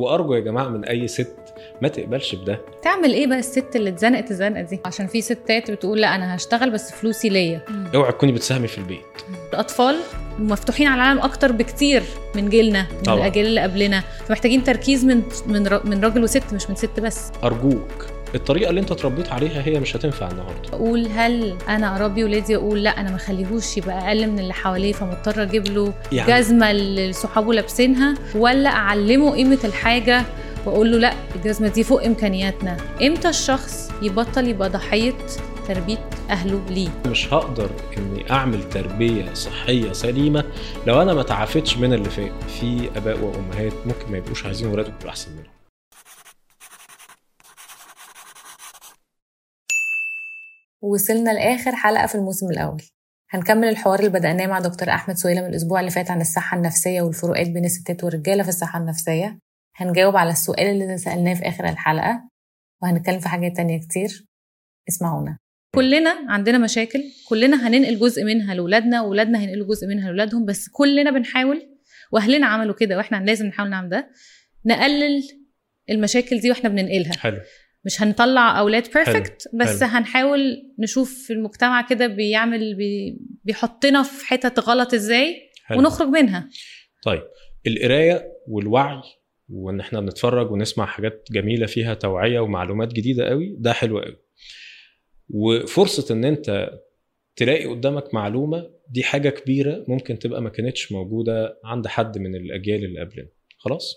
وأرجو يا جماعة من أي ست ما تقبلش بده. تعمل إيه بقى الست اللي اتزنقت الزنقة دي؟ عشان في ستات بتقول لا أنا هشتغل بس فلوسي ليا. اوعي تكوني بتساهمي في البيت. الأطفال مفتوحين على العالم أكتر بكتير من جيلنا من طبعا. الأجيال اللي قبلنا. فمحتاجين تركيز من من من راجل وست مش من ست بس. أرجوك. الطريقة اللي انت اتربيت عليها هي مش هتنفع النهارده. أقول هل أنا أربي ولادي أقول لا أنا ما أخليهوش يبقى أقل من اللي حواليه فمضطر أجيب له يعني- جزمة اللي صحابه لابسينها ولا أعلمه قيمة الحاجة وأقول له لا الجزمة دي فوق إمكانياتنا. إمتى الشخص يبطل يبقى ضحية تربية أهله ليه؟ مش هقدر إني أعمل تربية صحية سليمة لو أنا ما تعافتش من اللي فات في آباء وأمهات ممكن ما يبقوش عايزين ولادهم يبقوا أحسن منهم. وصلنا لآخر حلقة في الموسم الأول. هنكمل الحوار اللي بدأناه مع دكتور أحمد سويلة من الأسبوع اللي فات عن الصحة النفسية والفروقات بين الستات والرجالة في الصحة النفسية. هنجاوب على السؤال اللي سألناه في آخر الحلقة وهنتكلم في حاجات تانية كتير. اسمعونا. كلنا عندنا مشاكل كلنا هننقل جزء منها لأولادنا وأولادنا هينقلوا جزء منها لأولادهم بس كلنا بنحاول وأهلنا عملوا كده وإحنا لازم نحاول نعمل ده نقلل المشاكل دي وإحنا بننقلها. حلو. مش هنطلع أولاد perfect بس حلو. هنحاول نشوف في المجتمع كده بيعمل بي بيحطنا في حتت غلط إزاي حلو. ونخرج منها. طيب القراية والوعي وإن إحنا بنتفرج ونسمع حاجات جميلة فيها توعية ومعلومات جديدة قوي ده حلو قوي. وفرصة إن أنت تلاقي قدامك معلومة دي حاجة كبيرة ممكن تبقى ما كانتش موجودة عند حد من الأجيال اللي قبلنا. خلاص؟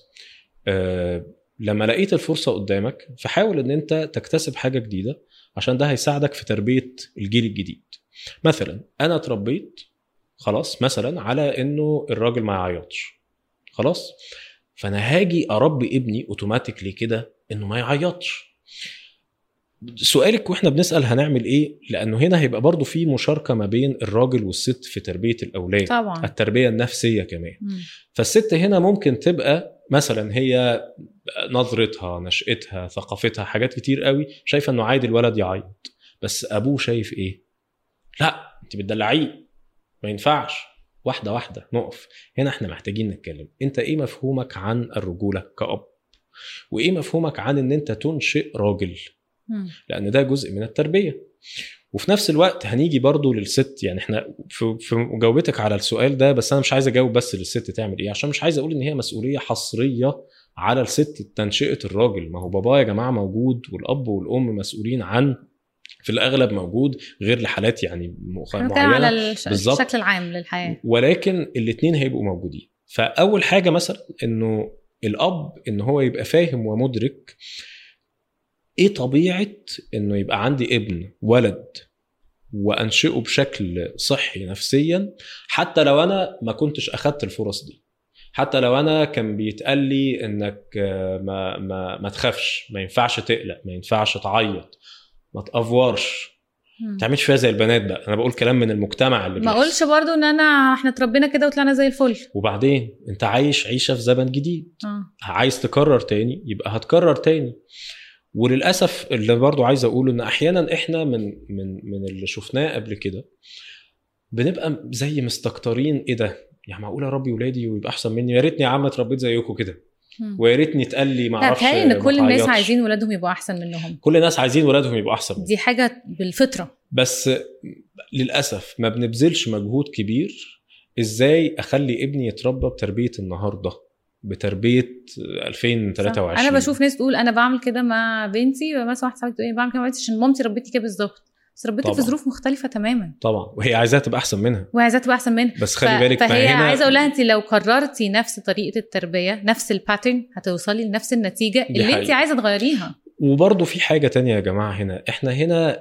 آه لما لقيت الفرصة قدامك فحاول إن أنت تكتسب حاجة جديدة عشان ده هيساعدك في تربية الجيل الجديد. مثلا أنا اتربيت خلاص مثلا على إنه الراجل ما يعيطش. خلاص؟ فأنا هاجي أربي ابني اوتوماتيكلي كده إنه ما يعيطش. سؤالك وإحنا بنسأل هنعمل إيه؟ لأنه هنا هيبقى برضو في مشاركة ما بين الراجل والست في تربية الأولاد طبعا. التربية النفسية كمان. مم. فالست هنا ممكن تبقى مثلا هي نظرتها نشأتها ثقافتها حاجات كتير قوي شايفة إنه عادي الولد يعيط. بس أبوه شايف إيه؟ لأ أنت بتدلعيه. ما ينفعش. واحدة واحدة نقف. هنا إحنا محتاجين نتكلم. أنت إيه مفهومك عن الرجولة كأب؟ وإيه مفهومك عن إن أنت تنشئ راجل. لأن ده جزء من التربية. وفي نفس الوقت هنيجي برضو للست. يعني إحنا في, في مجاوبتك على السؤال ده بس أنا مش عايز أجاوب بس للست تعمل إيه. عشان مش عايز أقول إن هي مسؤولية حصرية على الست تنشئة الراجل. ما هو بابا يا جماعة موجود والأب والأم مسؤولين عن في الأغلب موجود غير لحالات يعني إحنا بنتكلم على معينه الش-. الشكل العام للحياة. ولكن الاثنين هيبقوا موجودين. فأول حاجة مثلا إنه الأب إن هو يبقى فاهم ومدرك إيه طبيعة إنه يبقى عندي ابن ولد وأنشئه بشكل صحي نفسيا حتى لو أنا ما كنتش أخدت الفرص دي. حتى لو أنا كان بيتقال لي إنك آه، ما ما ما تخافش ما ينفعش تقلق ما ينفعش تعيط ما تأفورش. ما تعملش فيها زي البنات بقى. أنا بقول كلام من المجتمع اللي ما. أقولش برضو إن أنا إحنا اتربينا كده وطلعنا زي الفل. وبعدين أنت عايش عيشة في زمن جديد. آه. عايز تكرر تاني يبقى هتكرر تاني. وللأسف اللي برضو عايز أقوله إن أحيانا إحنا من من من اللي شفناه قبل كده بنبقى زي مستكترين إيه ده؟ يعني معقول اربي ولادي ويبقى أحسن مني يا ريتني يا عم اتربيت زيكم كده. ويا ريتني اتقال لي ما لا أعرفش ان كل الناس. عايزين ولادهم يبقوا أحسن منهم كل الناس عايزين ولادهم يبقوا أحسن منهم. دي حاجة بالفطرة بس للأسف ما بنبذلش مجهود كبير إزاي أخلي ابني يتربى بتربية النهارده بتربية 2023 صح. أنا بشوف ناس تقول أنا بعمل كده مع بنتي مثلا واحدة صاحبتي تقول إيه، بعمل كده مع بنتي عشان مامتي ربتني كده بالظبط بس ربتني في. ظروف مختلفة تماما. طبعا. وهي عايزاها تبقى أحسن منها. وعايزاها تبقى أحسن منها. بس خلي بالك ما فهي هنا عايزة أقول لها انت لو قررتي نفس طريقة التربية نفس الباترن هتوصلي لنفس النتيجة اللي انت. عايزة تغيريها. وبرضه في حاجة تانية يا جماعة هنا. إحنا هنا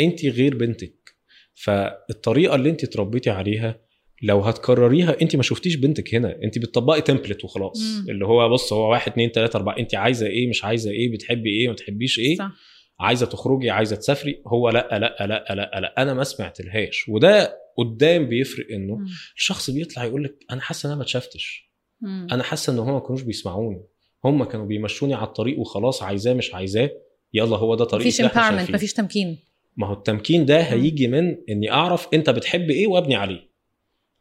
انت غير بنتك. فالطريقة اللي انت اتربيتي عليها لو هتكرريها انت ما شفتيش بنتك هنا. انت بتطبقي تمبلت وخلاص. مم. اللي هو بص هو واحد اتنين تلاتة أربعة. انت عايزة إيه؟ مش عايزة إيه؟ بتحبي إيه؟ ما بتحبيش إيه؟ صح. عايزة تخرجي عايزة تسافري هو لأ لأ لأ لأ لأ أنا ما سمعتلهاش وده قدام بيفرق إنه. الشخص بيطلع يقول لك أنا حاسة إن أنا ما اتشفتش. أنا حاسة إن هم ما كانوش بيسمعوني. هم كانوا بيمشوني على الطريق وخلاص عايزاه مش عايزاه يلا هو ده طريق مفيش empowerment. مفيش تمكين. ما هو التمكين ده هيجي من إني أعرف أنت بتحب إيه وأبني عليه.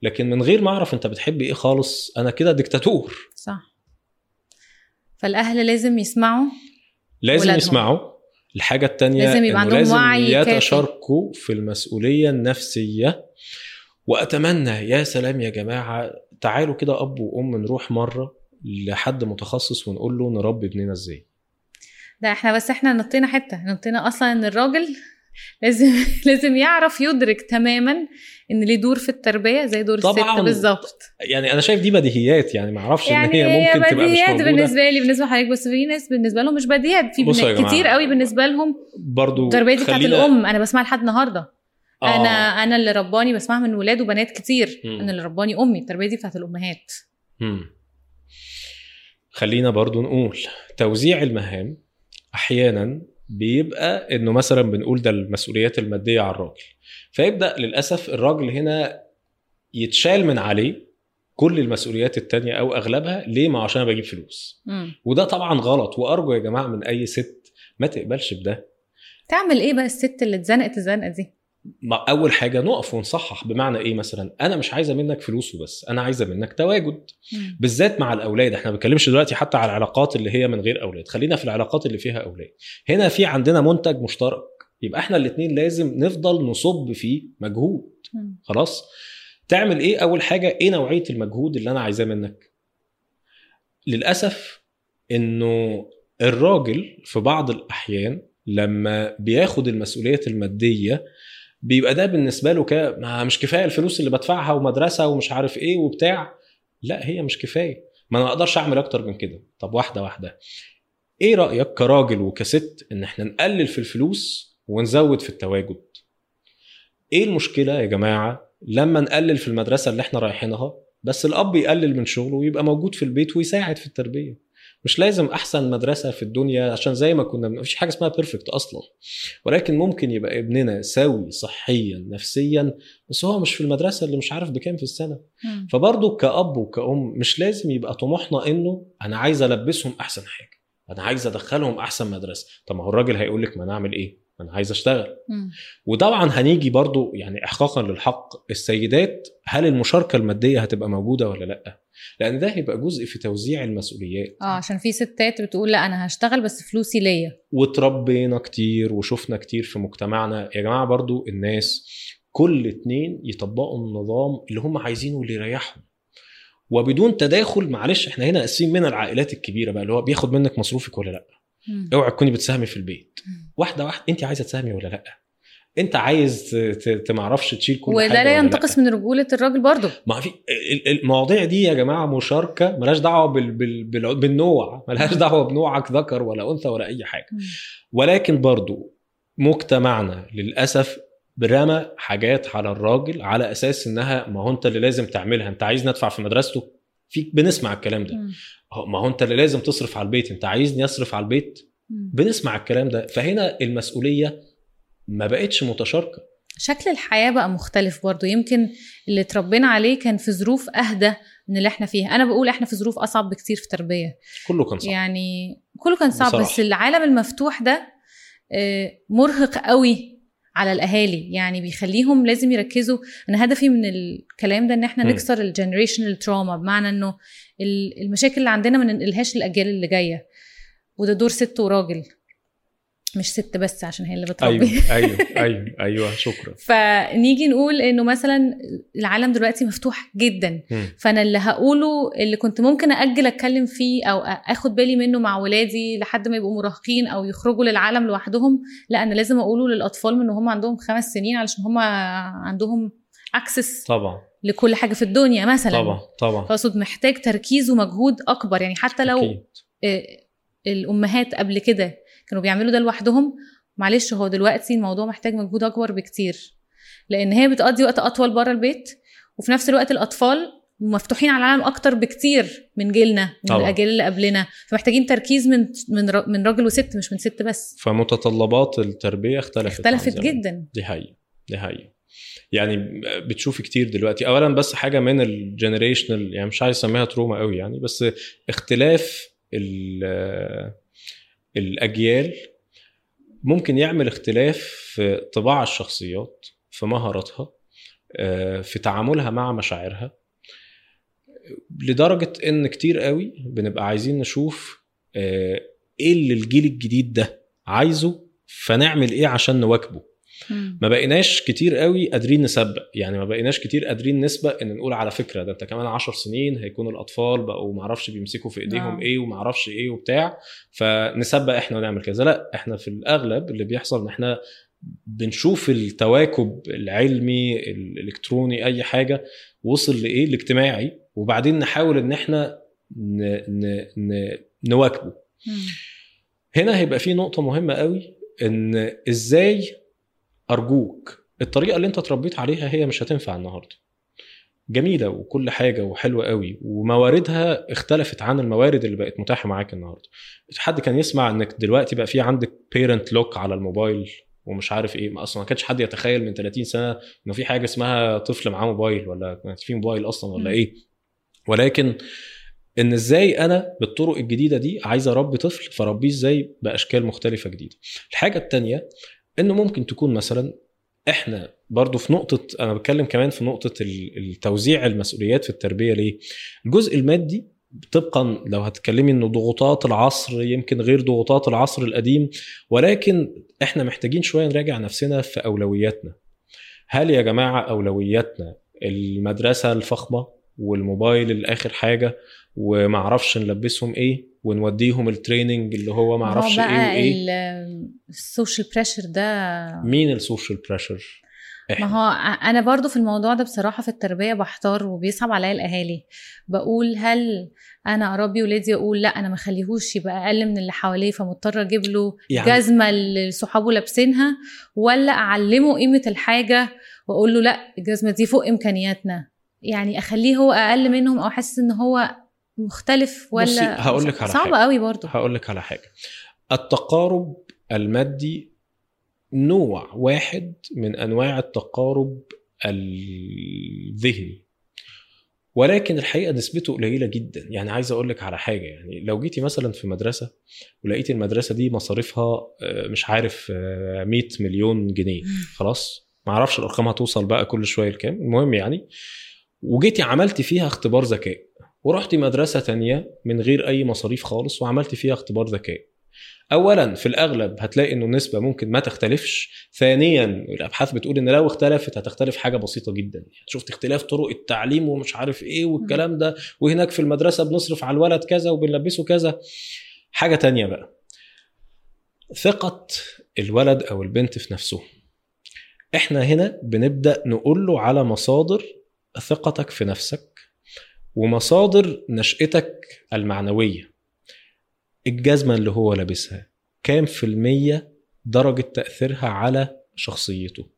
لكن من غير ما أعرف أنت بتحب إيه خالص أنا كده ديكتاتور. صح. فالأهل لازم يسمعوا لازم ولادهم. يسمعوا. الحاجة التانية لازم يبقى عندهم لازم وعي. يتشاركوا في المسؤولية النفسية وأتمنى يا سلام يا جماعة تعالوا كده أب وأم نروح مرة لحد متخصص ونقول له نربي ابننا إزاي ده إحنا بس إحنا نطينا حتة نطينا أصلا إن الراجل لازم لازم يعرف يدرك تماما إن ليه دور في التربية زي دور طبعاً. الست بالظبط يعني أنا شايف دي بديهيات يعني ما أعرفش إن يعني هي ممكن تبقى مش بديهيات بالنسبة لي بالنسبة لحضرتك بس في ناس بالنسبة لهم مش بديهيات في. كتير قوي بالنسبة لهم برضو التربية دي بتاعت الأم أنا بسمعها لحد النهارده آه. أنا أنا اللي رباني بسمعها من ولاد وبنات كتير مم. أنا اللي رباني أمي التربية دي بتاعت الأمهات مم. خلينا برضو نقول توزيع المهام أحيانا بيبقى إنه مثلا بنقول ده المسؤوليات المادية على الراجل. فيبدأ للأسف الراجل هنا يتشال من عليه كل المسؤوليات التانية أو أغلبها. ليه؟ ما عشان بجيب فلوس. مم. وده طبعا غلط. وأرجو يا جماعة من أي ست ما تقبلش بده. تعمل إيه بقى الست اللي اتزنقت الزنقة دي؟ ما أول حاجة نقف ونصحح بمعنى إيه مثلا؟ أنا مش عايزة منك فلوس وبس أنا عايزة منك تواجد. بالذات مع الأولاد إحنا ما بنتكلمش دلوقتي حتى على العلاقات اللي هي من غير أولاد. خلينا في العلاقات اللي فيها أولاد. هنا في عندنا منتج مشترك. يبقى إحنا الاثنين لازم نفضل نصب فيه مجهود. خلاص؟ تعمل إيه أول حاجة؟ إيه نوعية المجهود اللي أنا عايزاه منك؟ للأسف إنه الراجل في بعض الأحيان لما بياخد المسؤوليات المادية بيبقى ده بالنسبة له ك مش كفاية الفلوس اللي بدفعها ومدرسة ومش عارف إيه وبتاع. لا هي مش كفاية. ما أنا أقدرش أعمل أكتر من كده. طب واحدة واحدة. إيه رأيك كراجل وكست إن إحنا نقلل في الفلوس ونزود في التواجد؟ إيه المشكلة يا جماعة لما نقلل في المدرسة اللي إحنا رايحينها بس الأب يقلل من شغله ويبقى موجود في البيت ويساعد في التربية؟ مش لازم أحسن مدرسة في الدنيا عشان زي ما كنا مفيش حاجة اسمها perfect أصلا. ولكن ممكن يبقى ابننا سوي صحيا نفسيا بس هو مش في المدرسة اللي مش عارف بكام في السنة. فبرضه كأب وكأم مش لازم يبقى طموحنا إنه أنا عايز ألبسهم أحسن حاجة أنا عايز أدخلهم أحسن مدرسة. طب ما هو الراجل هيقول لك ما أنا أعمل إيه؟ ما أنا عايز أشتغل. وطبعا هنيجي برضو يعني احقاقا للحق. السيدات هل المشاركة المادية هتبقى موجودة ولا لأ؟ لأن ده هيبقى جزء في توزيع المسؤوليات. آه عشان في ستات بتقول لأ أنا هشتغل بس فلوسي ليا. وتربينا كتير وشفنا كتير في مجتمعنا. يا جماعة برضو الناس كل اتنين يطبقوا النظام اللي هم عايزينه واللي يريحهم. وبدون تداخل معلش إحنا هنا قاسين من العائلات الكبيرة بقى اللي هو بياخد منك مصروفك ولا لأ؟ مم. اوعي تكوني بتساهمي في البيت. واحدة واحدة انت عايزة تساهمي ولا لأ؟ انت عايز ت- ت- ت- معرفش تشيل كل حاجة وده لأ؟ ينتقص من رجولة الراجل برضه. ما في ال- ال- المواضيع دي يا جماعة مشاركة ملهاش دعوة بال بال بال بالنوع ملهاش دعوة بنوعك ذكر ولا أنثى ولا أي حاجة. ولكن برضو مجتمعنا للأسف برمى حاجات على الراجل على أساس إنها ما هو أنت اللي لازم تعملها أنت عايز ندفع في مدرسته؟ في بنسمع الكلام ده. ما هو أنت اللي لازم تصرف على البيت أنت عايزني أصرف على البيت. بنسمع الكلام ده. فهنا المسؤولية ما بقتش متشاركة. شكل الحياة بقى مختلف برضو. يمكن اللي اتربينا عليه كان في ظروف أهدى من اللي إحنا فيها. أنا بقول إحنا في ظروف أصعب بكتير في التربية. كله كان صح يعني كله كان صعب. بصراحة. بس العالم المفتوح ده آه، مرهق قوي على الأهالي. يعني بيخليهم لازم يركزوا. أنا هدفي من الكلام ده إن إحنا مم. نكسر الجنريشنال تراما بمعنى إنه ال- المشاكل اللي عندنا ما ننقلهاش للأجيال اللي جاية. وده دور ست وراجل مش ست بس عشان هي اللي بتربي. أيوه أيوه أيوه أيوه شكرا. فنيجي نقول إنه مثلا العالم دلوقتي مفتوح جدا. مم. فأنا اللي هقوله اللي كنت ممكن أجل أتكلم فيه أو أخد بالي منه مع ولادي لحد ما يبقوا مراهقين أو يخرجوا للعالم لوحدهم لا أنا لازم أقوله للأطفال من هم عندهم خمس سنين علشان هم عندهم اكسس طبعا. لكل حاجة في الدنيا مثلا. طبعا طبعا. فأقصد محتاج تركيز ومجهود أكبر. يعني حتى لو أكيد. الأمهات قبل كده كانوا بيعملوا ده لوحدهم. معلش هو دلوقتي الموضوع محتاج مجهود أكبر بكتير لأن هي بتقضي وقت أطول بره البيت وفي نفس الوقت الأطفال مفتوحين على العالم أكتر بكتير من جيلنا من طبعا. الأجيال اللي قبلنا. فمحتاجين تركيز من من من راجل وست مش من ست بس. فمتطلبات التربية اختلفت اختلفت. جدا. دي حقيقة دي حقيقة. يعني بتشوفي كتير دلوقتي اولا بس حاجة من ال generational يعني مش عايز أسميها trauma قوي يعني بس اختلاف الأجيال ممكن يعمل اختلاف في طباع الشخصيات في مهاراتها آه، في تعاملها مع مشاعرها لدرجة إن كتير قوي بنبقى عايزين نشوف آه، إيه اللي الجيل الجديد ده عايزه فنعمل إيه عشان نواكبه. ما بقيناش كتير قوي قادرين نسبق. يعني ما بقيناش كتير قادرين نسبق إن نقول على فكرة ده أنت كمان 10 سنين هيكون الأطفال بقوا ما أعرفش بيمسكوا في إيديهم آه. إيه وما أعرفش إيه وبتاع. فنسبق إحنا ونعمل كذا لا إحنا في الأغلب اللي بيحصل إن إحنا بنشوف التواكب العلمي الإلكتروني أي حاجة وصل لإيه؟ الاجتماعي. وبعدين نحاول إن إحنا ن... ن... ن... نواكبه. هنا هيبقى في نقطة مهمة قوي إن إزاي أرجوك. الطريقة اللي أنت اتربيت عليها هي مش هتنفع النهاردة. جميلة وكل حاجة وحلوة قوي ومواردها اختلفت عن الموارد اللي بقت متاحة معاك النهاردة. حد كان يسمع إنك دلوقتي بقى في عندك بيرنت لوك على الموبايل ومش عارف إيه؟ ما أصلا ما كانش حد يتخيل من 30 سنة إنه في حاجة اسمها طفل معاه موبايل ولا في موبايل أصلا ولا. إيه؟ ولكن إن إزاي أنا بالطرق الجديدة دي عايز أربي طفل فربيه إزاي بأشكال مختلفة جديدة. الحاجة التانية إنه ممكن تكون مثلا إحنا برضو في نقطة أنا بتكلم كمان في نقطة ال- التوزيع المسؤوليات في التربية ليه؟ الجزء المادي طبقا لو هتكلمي إنه ضغوطات العصر يمكن غير ضغوطات العصر القديم ولكن إحنا محتاجين شوية نراجع نفسنا في أولوياتنا. هل يا جماعة أولوياتنا المدرسة الفخمة والموبايل الآخر حاجة ومعرفش نلبسهم إيه؟ ونوديهم ال training اللي هو معرفش هو إيه بقى وإيه. ال- ال social pressure ده مين ال social pressure ما هو أنا برضو في الموضوع ده بصراحة في التربية بحتار وبيصعب عليا الأهالي. بقول هل أنا أربي ولادي أقول لأ أنا ما أخليهوش يبقى أقل من اللي حواليه فمضطر أجيب له يعني- جزمة اللي صحابه لابسينها ولا أعلمه قيمة الحاجة وأقول له لأ الجزمة دي فوق إمكانياتنا؟ يعني أخليه هو أقل منهم أو أحس إن هو مختلف ولا هقول لك على صعبه. قوي برضو هقول لك على حاجة. التقارب المادي نوع واحد من أنواع التقارب الذهني. ولكن الحقيقة نسبته قليلة جدا. يعني عايز أقول لك على حاجة. يعني لو جيتي مثلا في مدرسة ولقيتي المدرسة دي مصاريفها آه، مش عارف آه، 100 مليون جنيه. خلاص؟ ما أعرفش الأرقام هتوصل بقى كل شوية لكام. المهم يعني وجيتي عملتي فيها اختبار ذكاء. ورحتي مدرسة تانية من غير أي مصاريف خالص وعملتي فيها اختبار ذكاء. اولا في الأغلب هتلاقي إنه النسبة ممكن ما تختلفش. ثانيا الأبحاث بتقول إن لو اختلفت هتختلف حاجة بسيطة جدا. يعني شفت اختلاف طرق التعليم ومش عارف إيه والكلام ده وهناك في المدرسة بنصرف على الولد كذا وبنلبسه كذا. حاجة تانية بقى. ثقة الولد أو البنت في نفسهم إحنا هنا بنبدأ نقول له على مصادر ثقتك في نفسك. ومصادر نشأتك المعنوية. الجزمة اللي هو لابسها كام في المية درجة تأثيرها على شخصيته؟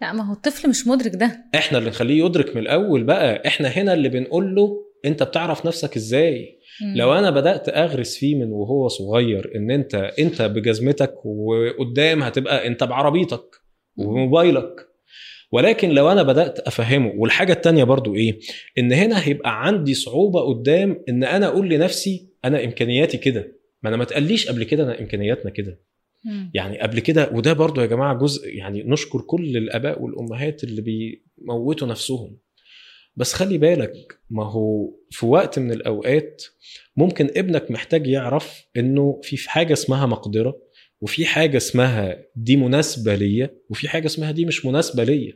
لا ما هو الطفل مش مدرك ده. إحنا اللي نخليه يدرك من الأول بقى. إحنا هنا اللي بنقول له أنت بتعرف نفسك إزاي. مم. لو أنا بدأت أغرس فيه من وهو صغير إن أنت أنت بجزمتك وقدام هتبقى أنت بعربيتك وموبايلك ولكن لو أنا بدأت أفهمه والحاجة التانية برضو إيه؟ إن هنا هيبقى عندي صعوبة قدام إن أنا أقول لنفسي أنا إمكانياتي كده. ما أنا ما تقليش قبل كده أنا إمكانياتنا كده. يعني قبل كده وده برضو يا جماعة جزء يعني نشكر كل الآباء والأمهات اللي بيموتوا نفسهم. بس خلي بالك ما هو في وقت من الأوقات ممكن ابنك محتاج يعرف إنه في حاجة اسمها مقدرة. وفي حاجة اسمها دي مناسبة ليا وفي حاجة اسمها دي مش مناسبة ليا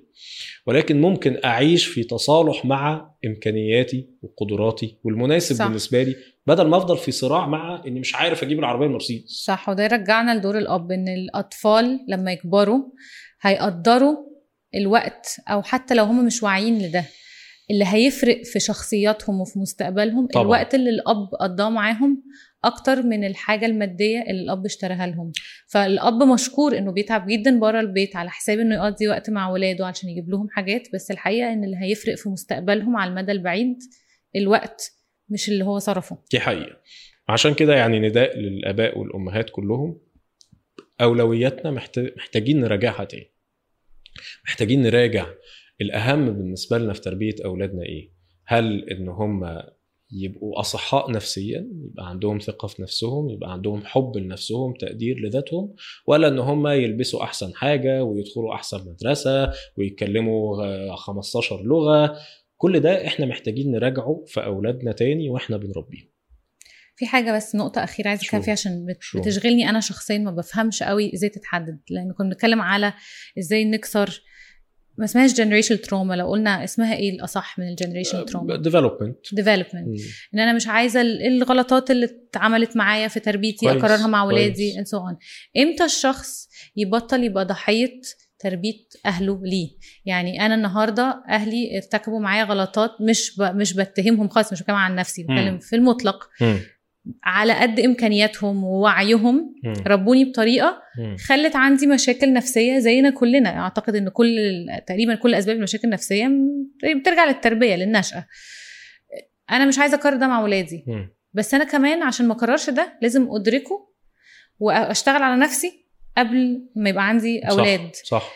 ولكن ممكن أعيش في تصالح مع إمكانياتي وقدراتي والمناسب صح. بالنسبة لي بدل ما أفضل في صراع مع إني مش عارف أجيب العربية المرسيدس صح وده يرجعنا لدور الأب إن الأطفال لما يكبروا هيقدروا الوقت أو حتى لو هم مش واعيين لده اللي هيفرق في شخصياتهم وفي مستقبلهم طبعاً. الوقت اللي الأب قضاه معاهم أكتر من الحاجة المادية اللي الأب اشتراها لهم. فالأب مشكور إنه بيتعب جدا بره البيت على حساب إنه يقضي وقت مع ولاده عشان يجيب لهم حاجات بس الحقيقة إن اللي هيفرق في مستقبلهم على المدى البعيد الوقت مش اللي هو صرفه. دي حقيقة. عشان كده يعني نداء للآباء والأمهات كلهم أولوياتنا محت- محتاجين نراجعها تاني. محتاجين نراجع الأهم بالنسبة لنا في تربية أولادنا إيه؟ هل إن هم يبقوا أصحاء نفسيا يبقى عندهم ثقة في نفسهم يبقى عندهم حب لنفسهم تقدير لذاتهم ولا إن هم يلبسوا أحسن حاجة ويدخلوا أحسن مدرسة ويتكلموا آه، 15 لغة كل ده إحنا محتاجين نراجعه في أولادنا تاني وإحنا بنربيهم في حاجة بس نقطة أخيرة عايزة أتكلم؟ فيها عشان؟ بتشغلني أنا شخصيا ما بفهمش قوي إزاي تتحدد لأن كنا بنتكلم على إزاي نكسر ما اسمهاش generation trauma لو قلنا اسمها إيه الأصح من ال generation trauma development development إن أنا مش عايزة ال- الغلطات اللي اتعملت معايا في تربيتي كويس، أكررها مع. ولادي and so on. إمتى الشخص يبطل يبقى ضحية تربية أهله ليه؟ يعني أنا النهارده أهلي ارتكبوا معايا غلطات مش ب... مش بتهمهم خالص مش بتكلم عن نفسي بتكلم. في المطلق. على قد إمكانياتهم ووعيهم ربوني بطريقة خلت عندي مشاكل نفسية زينا كلنا. أعتقد إن كل تقريبا كل أسباب المشاكل النفسية م- بترجع للتربية للنشأة. أنا مش عايزة أكرر ده مع ولادي. بس أنا كمان عشان ما أكررش ده لازم أدركه وأشتغل على نفسي قبل ما يبقى عندي أولاد. صح, صح.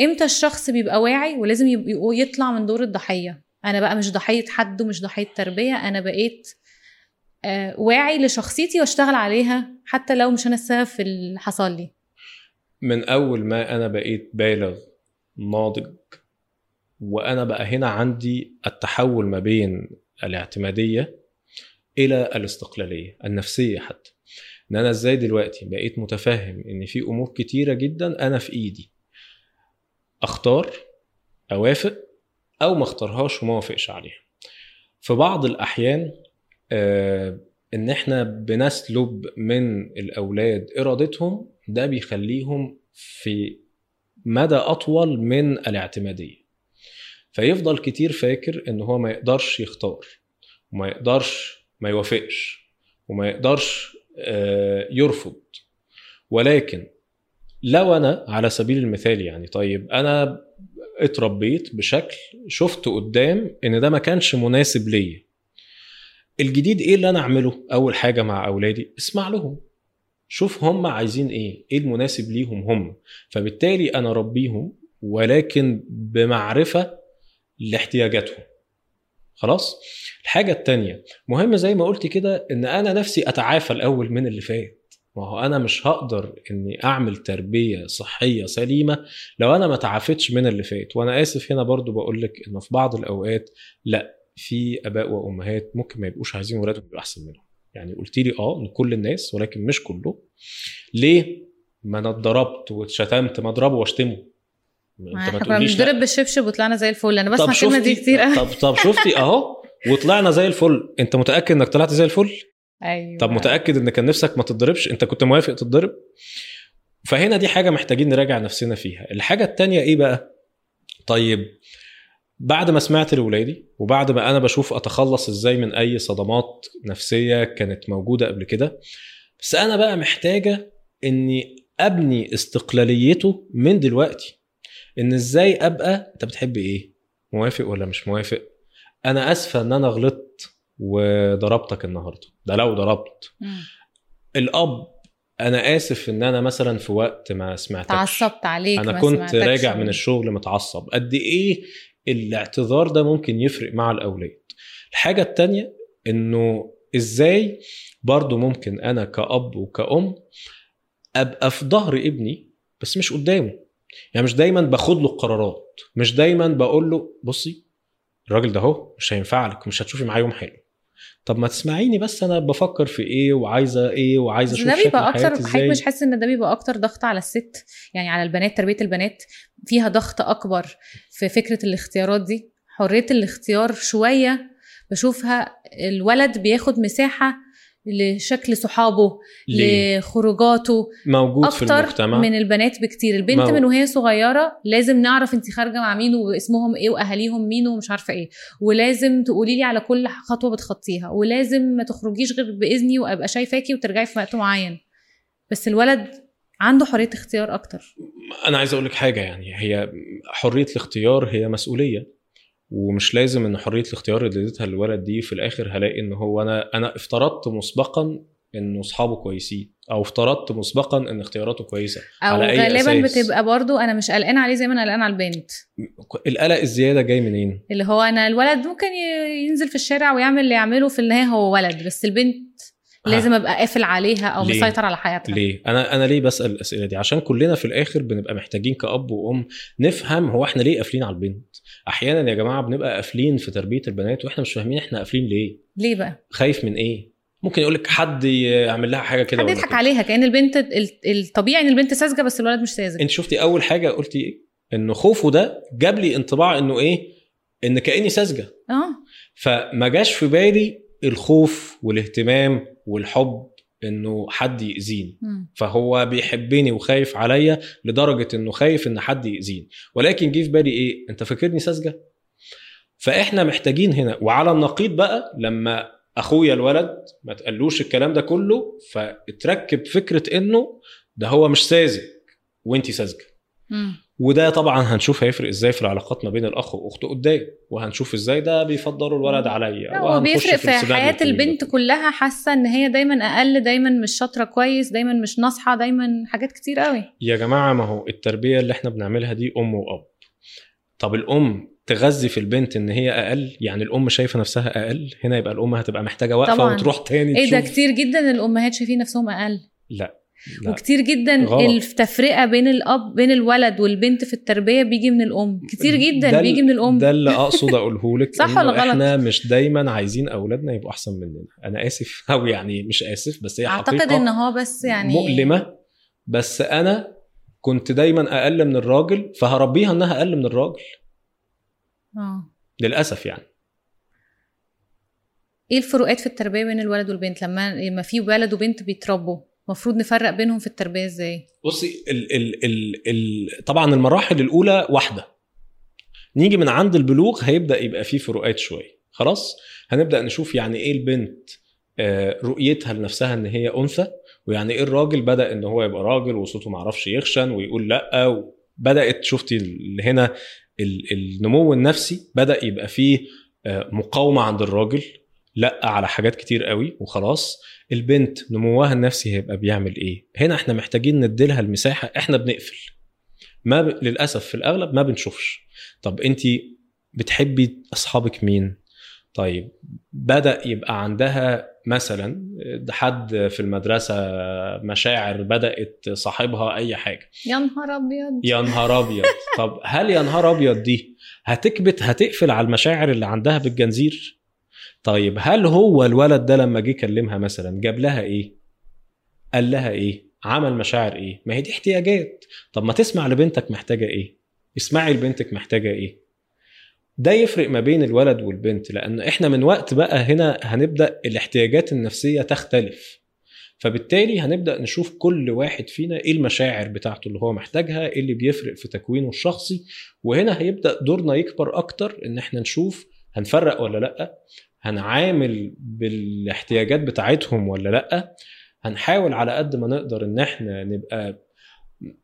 إمتى الشخص بيبقى واعي ولازم يطلع من دور الضحية؟ أنا بقى مش ضحية حد ومش ضحية تربية أنا بقيت واعي لشخصيتي واشتغل عليها حتى لو مش أنا السبب في اللي حصل لي. من أول ما أنا بقيت بالغ ناضج وأنا بقى هنا عندي التحول ما بين الاعتمادية إلى الاستقلالية النفسية حتى. إن أنا إزاي دلوقتي بقيت متفهم إن في أمور كتيرة جدا أنا في إيدي. أختار أوافق أو ما أختارهاش وما اوافقش عليها. في بعض الأحيان آه إن إحنا بنسلب من الأولاد إرادتهم ده بيخليهم في مدى أطول من الاعتمادية. فيفضل كتير فاكر إن هو ما يقدرش يختار وما يقدرش ما يوافقش وما يقدرش آه، يرفض. ولكن لو أنا على سبيل المثال يعني طيب أنا اتربيت بشكل شفت قدام إن ده ما كانش مناسب ليا. الجديد إيه اللي أنا أعمله؟ أول حاجة مع أولادي اسمع لهم. شوف هم عايزين إيه إيه المناسب ليهم هم. فبالتالي أنا ربيهم ولكن بمعرفة لاحتياجاتهم. خلاص؟ الحاجة التانية مهم زي ما قلت كده إن أنا نفسي أتعافى الأول من اللي فات. ما هو أنا مش هقدر إني أعمل تربية صحية سليمة لو أنا ما تعافتش من اللي فات. وأنا آسف هنا برضو بقول لك انه في بعض الأوقات لأ. في آباء وأمهات ممكن ما يبقوش عايزين ولادهم يبقوا أحسن منهم. يعني قلت لي آه إن كل الناس ولكن مش كله. ليه ما أنا اتضربت واتشتمت؟ ما أضربه وأشتمه. أنت ما تقوليش. بنضرب بالشبشب وطلعنا زي الفل. أنا بسمع الكلمة دي كتير قوي. طب طب شفتي؟ أهو وطلعنا زي الفل. أنت متأكد إنك طلعت زي الفل؟ أيوه. طب متأكد إن كان نفسك ما تتضربش؟ أنت كنت موافق تتضرب؟ فهنا دي حاجة محتاجين نراجع نفسنا فيها. الحاجة التانية إيه بقى؟ طيب بعد ما سمعت لاولادي وبعد ما أنا بشوف أتخلص إزاي من أي صدمات نفسية كانت موجودة قبل كده بس أنا بقى محتاجة إني أبني استقلاليته من دلوقتي. إن إزاي أبقى أنت بتحب إيه؟ موافق ولا مش موافق؟ أنا آسفة إن أنا غلطت وضربتك النهارده. ده لو ضربت. الأب أنا آسف إن أنا مثلا في وقت ما سمعتكش. تعصبت عليك أنا كنت. راجع من الشغل متعصب. قد إيه الاعتذار ده ممكن يفرق مع الأولاد. الحاجة التانية إنه إزاي برضو ممكن أنا كأب وكأم أبقى في ظهر ابني بس مش قدامه. يعني مش دايما باخد له القرارات مش دايما بقول له بصي الراجل ده أهو مش هينفع لك مش هتشوفي معاه يوم حلو. طب ما تسمعيني بس أنا بفكر في إيه وعايزة إيه وعايزة أشوف ده بيبقى أكتر حضرتك مش حاسس إن ده بيبقى أكتر ضغط على الست يعني على البنات تربية البنات فيها ضغط أكبر في فكرة الاختيارات دي. حرية الاختيار شوية بشوفها الولد بياخد مساحة لشكل صحابه ليه؟ لخروجاته. موجود في أكتر المجتمع؟ من البنات بكتير. البنت من وهي صغيرة لازم نعرف انت خارجة مع مين واسمهم إيه وأهاليهم مين ومش عارفة إيه. ولازم تقولي لي على كل خطوة بتخطيها. ولازم ما تخرجيش غير بإذني وأبقى شايفاكي وترجعي في وقت معين. بس الولد عنده حرية اختيار أكتر. أنا عايز أقول لك حاجة يعني هي حرية الاختيار هي مسؤولية. ومش لازم إن حرية الاختيار اللي اديتها للولد دي في الآخر هلاقي إن هو أنا أنا افترضت مسبقا انه أصحابه كويسين أو افترضت مسبقا إن اختياراته كويسة. أو على أي غالبا أساس؟ بتبقى برضو أنا مش قلقانه عليه زي ما أنا قلقانه على البنت. القلق الزيادة جاي منين؟ اللي هو أنا الولد ممكن ينزل في الشارع ويعمل اللي يعمله في النهاية هو ولد بس البنت لازم أبقى قافل عليها أو ليه؟ مسيطر على حياتها. ليه؟ أنا أنا ليه بسأل الأسئلة دي؟ عشان كلنا في الآخر بنبقى محتاجين كأب وأم نفهم هو إحنا ليه قافلين على البنت. أحيانا يا جماعة بنبقى قافلين في تربية البنات وإحنا مش فاهمين إحنا قافلين ليه. ليه بقى؟ خايف من إيه؟ ممكن يقول لك حد يعمل لها حاجة كده حد يضحك. عليها كأن البنت ال- الطبيعي إن البنت ساذجة بس الولد مش ساذج. أنت شفتي أول حاجة قلتي إيه؟ إنه خوفه ده جاب لي انطباع إنه إيه؟ إن كأني ساذجة. آه. فما جاش في بالي الخوف والاهتمام والحب إنه حد يأذيني. فهو بيحبني وخايف عليا لدرجة إنه خايف إن حد يأذيني. ولكن جه في بالي إيه؟ أنت فاكرني ساذجة؟ فإحنا محتاجين هنا وعلى النقيض بقى لما أخويا الولد ما تقلوش الكلام ده كله فاتركب فكرة إنه ده هو مش ساذج وإنتي ساذجة. وده طبعا هنشوف هيفرق إزاي في العلاقات ما بين الأخ وأخته قدام وهنشوف إزاي ده بيفضلوا الولد عليا هو وهنخش بيفرق في السباق حياة الطويل ده. البنت كلها حاسة إن هي دايما أقل دايما مش شاطرة كويس دايما مش ناصحة دايما حاجات كتير قوي يا جماعة ما هو التربية اللي إحنا بنعملها دي أم وأب. طب الأم تغذي في البنت إن هي أقل؟ يعني الأم شايفة نفسها أقل؟ هنا يبقى الأم هتبقى محتاجة واقفة. وتروح تاني إيه ده. كتير جدا الأمهات شايفين نفسهم أقل. لا. لا. وكتير جدا غلط. التفرقة بين الأب بين الولد والبنت في التربية بيجي من الأم. كتير جدا بيجي من الأم. ده اللي أقصد أقوله لك صح ولا غلط؟ إحنا مش دايما عايزين أولادنا يبقوا أحسن مننا. أنا آسف أو يعني مش آسف بس هي أعتقد حقيقة إن هو بس يعني مؤلمة. بس أنا كنت دايما أقل من الراجل فهربيها إنها أقل من الراجل. آه. للأسف يعني. إيه الفروقات في التربية بين الولد والبنت؟ لما لما في ولد وبنت بيتربوا. المفروض نفرق بينهم في التربية إزاي؟ بصي ال ال ال ال طبعا المراحل الأولى واحدة. نيجي من عند البلوغ هيبدأ يبقى فيه فروقات شوية. خلاص؟ هنبدأ نشوف يعني إيه البنت آه، رؤيتها لنفسها إن هي أنثى ويعني إيه الراجل بدأ إن هو يبقى راجل وصوته ما عرفش يخشن ويقول لأ بدات شفتي هنا ال- النمو النفسي بدأ يبقى فيه آه، مقاومة عند الراجل. لا على حاجات كتير قوي وخلاص. البنت نموها النفسي هيبقى بيعمل إيه؟ هنا إحنا محتاجين نديلها المساحة إحنا بنقفل. ما ب... للأسف في الأغلب ما بنشوفش. طب أنت بتحبي أصحابك مين؟ طيب بدأ يبقى عندها مثلا حد في المدرسة مشاعر بدأت صاحبها أي حاجة. يا نهار أبيض. يا نهار أبيض. طب هل يا نهار أبيض دي هتكبت هتقفل على المشاعر اللي عندها بالجنزير؟ طيب هل هو الولد ده لما جه كلمها مثلا جاب لها إيه؟ قال لها إيه؟ عمل مشاعر إيه؟ ما هي دي احتياجات. طب ما تسمع لبنتك محتاجة إيه؟ اسمعي لبنتك محتاجة إيه؟ ده يفرق ما بين الولد والبنت لأن إحنا من وقت بقى هنا هنبدأ الاحتياجات النفسية تختلف. فبالتالي هنبدأ نشوف كل واحد فينا إيه المشاعر بتاعته اللي هو محتاجها إيه اللي بيفرق في تكوينه الشخصي. وهنا هيبدأ دورنا يكبر أكتر إن إحنا نشوف هنفرق ولا لأ. هنعامل بالاحتياجات بتاعتهم ولا لأ؟ هنحاول على قد ما نقدر إن إحنا نبقى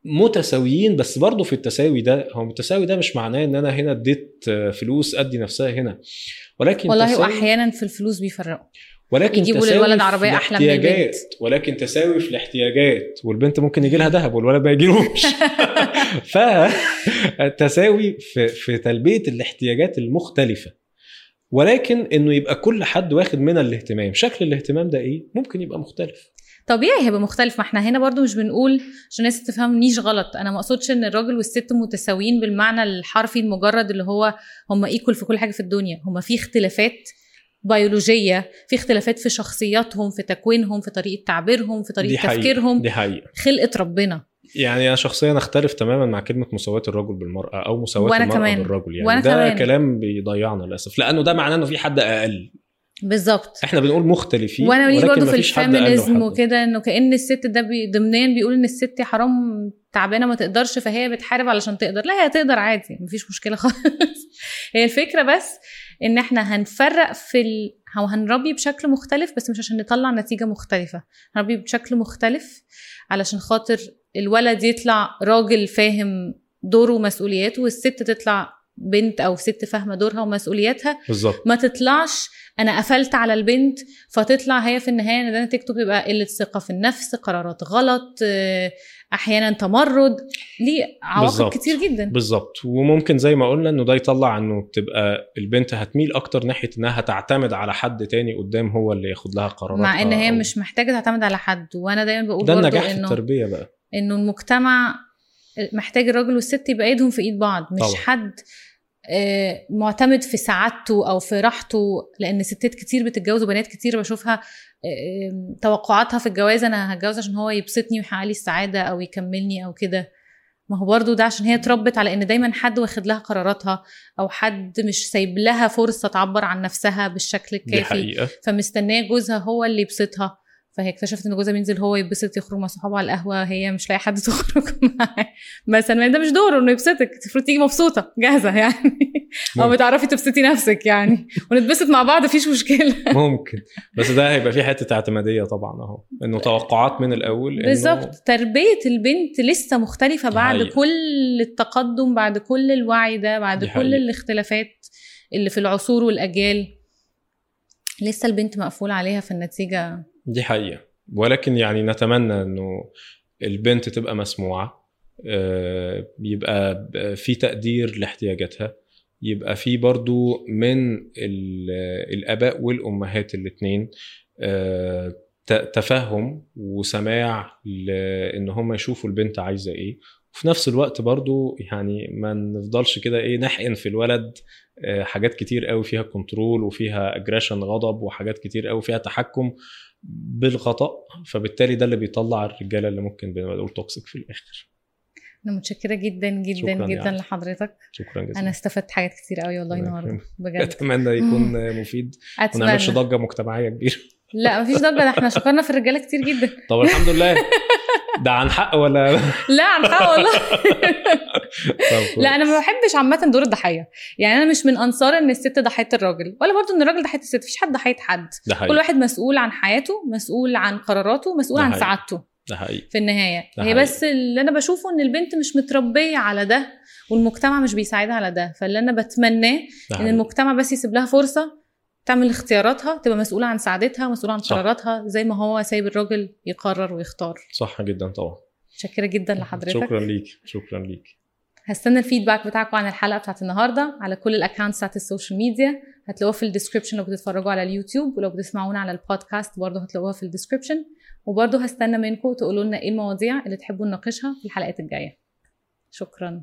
متساويين بس برضه في التساوي ده هو التساوي ده مش معناه إن أنا هنا اديت فلوس أدي نفسها هنا. ولكن والله واحيانا في الفلوس بيفرقوا. ولكن يجيبوا تساوي للولد في عربية أحلى من الاحتياجات. البنت. ولكن تساوي في الاحتياجات. والبنت ممكن يجي لها ذهب والولد ما يجيلوش. فالتساوي في في تلبية الاحتياجات المختلفة. ولكن إنه يبقى كل حد واخد منها الاهتمام. شكل الاهتمام ده إيه؟ ممكن يبقى مختلف. طبيعي هيبقى مختلف. ما إحنا هنا برضو مش بنقول عشان الناس تفهمنيش غلط. أنا ما أقصدش إن الراجل والست متساويين بالمعنى الحرفي المجرد اللي هو هم equal في كل حاجة في الدنيا. هم في اختلافات بيولوجية في اختلافات في شخصياتهم في تكوينهم في طريقة تعبيرهم في دي طريقه حقيقة. تفكيرهم. دي حقيقة. خلقة ربنا. يعني أنا شخصيا أختلف تماما مع كلمة مساواة الرجل بالمرأة أو مساواة وأنا المرأة كمان. بالرجل يعني. وأنا ده كمان. كلام بيضيعنا للأسف. لأنه ده معناه إنه في حد أقل. بالظبط. إحنا بنقول مختلفين وأنا بقول ولكن برضه في ال feminism. وكده إنه كأن الست ده بي ضمنيا بيقول إن الست حرام تعبانة ما تقدرش فهي بتحارب علشان تقدر. لا هي تقدر عادي مفيش مشكلة خالص. هي الفكرة بس إن إحنا هنفرق في ال... أو هنربي بشكل مختلف بس مش عشان نطلع نتيجة مختلفة. هنربي بشكل مختلف علشان خاطر الولد يطلع راجل فاهم دوره ومسؤولياته والست تطلع بنت أو ست فاهمة دورها ومسؤولياتها. بالظبط. ما تطلعش أنا قفلت على البنت فتطلع هي في النهاية ان ده نتيجته بيبقى قلة ثقة في النفس قرارات غلط آه، أحيانا تمرد. ليه؟ عواقب. كتير جدا. بالظبط. وممكن زي ما قلنا إنه ده يطلع إنه تبقى البنت هتميل أكتر ناحية إنها تعتمد على حد تاني قدام هو اللي ياخد لها قرارات مع إن هي مش محتاجة تعتمد على حد. وأنا دايما بقول ده النجاح في التربية بقى. إنه المجتمع محتاج الراجل والست يبقى إيدهم في إيد بعض مش طبعا. حد آه، معتمد في سعادته أو في راحته لأن ستات كتير بتتجوز وبنات كتير بشوفها آم، توقعاتها في الجواز أنا هتجوز عشان هو يبسطني ويحقق لي السعادة أو يكملني أو كده. ما هو برضو ده عشان هي اتربت على إن دايما حد واخد لها قراراتها أو حد مش سايب لها فرصة تعبر عن نفسها بالشكل دي الكافي. حقيقة. فمستنية جوزها هو اللي يبسطها. فهي اكتشفت إن جوزها بينزل هو يتبسط يخرج مع صحابه على القهوة هي مش لاقي حد تخرج معاه. مثلا ده مش دوره إنه يبسطك المفروض تيجي مبسوطة جاهزة يعني. أو. بتعرفي تبسطي نفسك يعني. ونتبسط مع بعض مفيش مشكلة. ممكن. بس ده هيبقى فيه حتة اعتمادية طبعا أهو. إنه توقعات من الأول إنه بالظبط. تربية البنت لسه مختلفة بعد حقيقة. كل التقدم بعد كل الوعي ده بعد كل. الاختلافات اللي في العصور والأجيال. لسه البنت مقفول عليها في النتيجة دي حقيقة. ولكن يعني نتمنى إنه البنت تبقى مسموعة آه، يبقى في تقدير لاحتياجاتها يبقى في برضو من ال- الآباء والأمهات الاتنين آه، تفهم وسماع لأن هم يشوفوا البنت عايزة إيه. وفي نفس الوقت برضو يعني ما نفضلش كده إيه نحقن في الولد آه، حاجات كتير قوي فيها control وفيها aggression غضب وحاجات كتير قوي فيها تحكم. بالخطأ فبالتالي ده اللي بيطلع الرجالة اللي ممكن بنقول toxic في الآخر. أنا متشكرة جدا جدا جدا يعني. لحضرتك. شكرا جزيلا. أنا استفدت حاجات كتير قوي والله الله النهارده. بجد. أتمنى يكون مفيد. وما نعملش ضجة مجتمعية كبيرة. لا مفيش ضجة إحنا شكرنا في الرجالة كتير جدا. طب الحمد لله. ده عن حق ولا لا عن حق والله. لا أنا ما بحبش عامة دور الضحية. يعني أنا مش من أنصار إن الست ضحية الراجل ولا برضو إن الراجل ضحية الست مفيش حد ضحية حد. ده كل حقيقي واحد مسؤول عن حياته مسؤول عن قراراته مسؤول عن. سعادته. ده حقيقي. في النهاية. ده هي. بس اللي أنا بشوفه إن البنت مش متربية على ده والمجتمع مش بيساعدها على ده. فاللي أنا بتمناه إن. المجتمع بس يسيب لها فرصة تعمل اختياراتها تبقى مسؤولة عن سعادتها مسؤولة عن. قراراتها زي ما هو سايب الراجل يقرر ويختار. صح جدا طبعا. متشكرة جدا لحضرتك. شكرا ليك شكرا ليك. هستنى ال feedback بتاعكم عن الحلقة بتاعت النهارده على كل ال accounts بتاعت ال social media. هتلاقوها في ال description لو بتتفرجوا على اليوتيوب ولو بتسمعونا على البودكاست برضه هتلاقوها في ال description وبرضه هستنى منكم تقولوا لنا إيه المواضيع اللي تحبوا نناقشها في الحلقات الجاية. شكرا.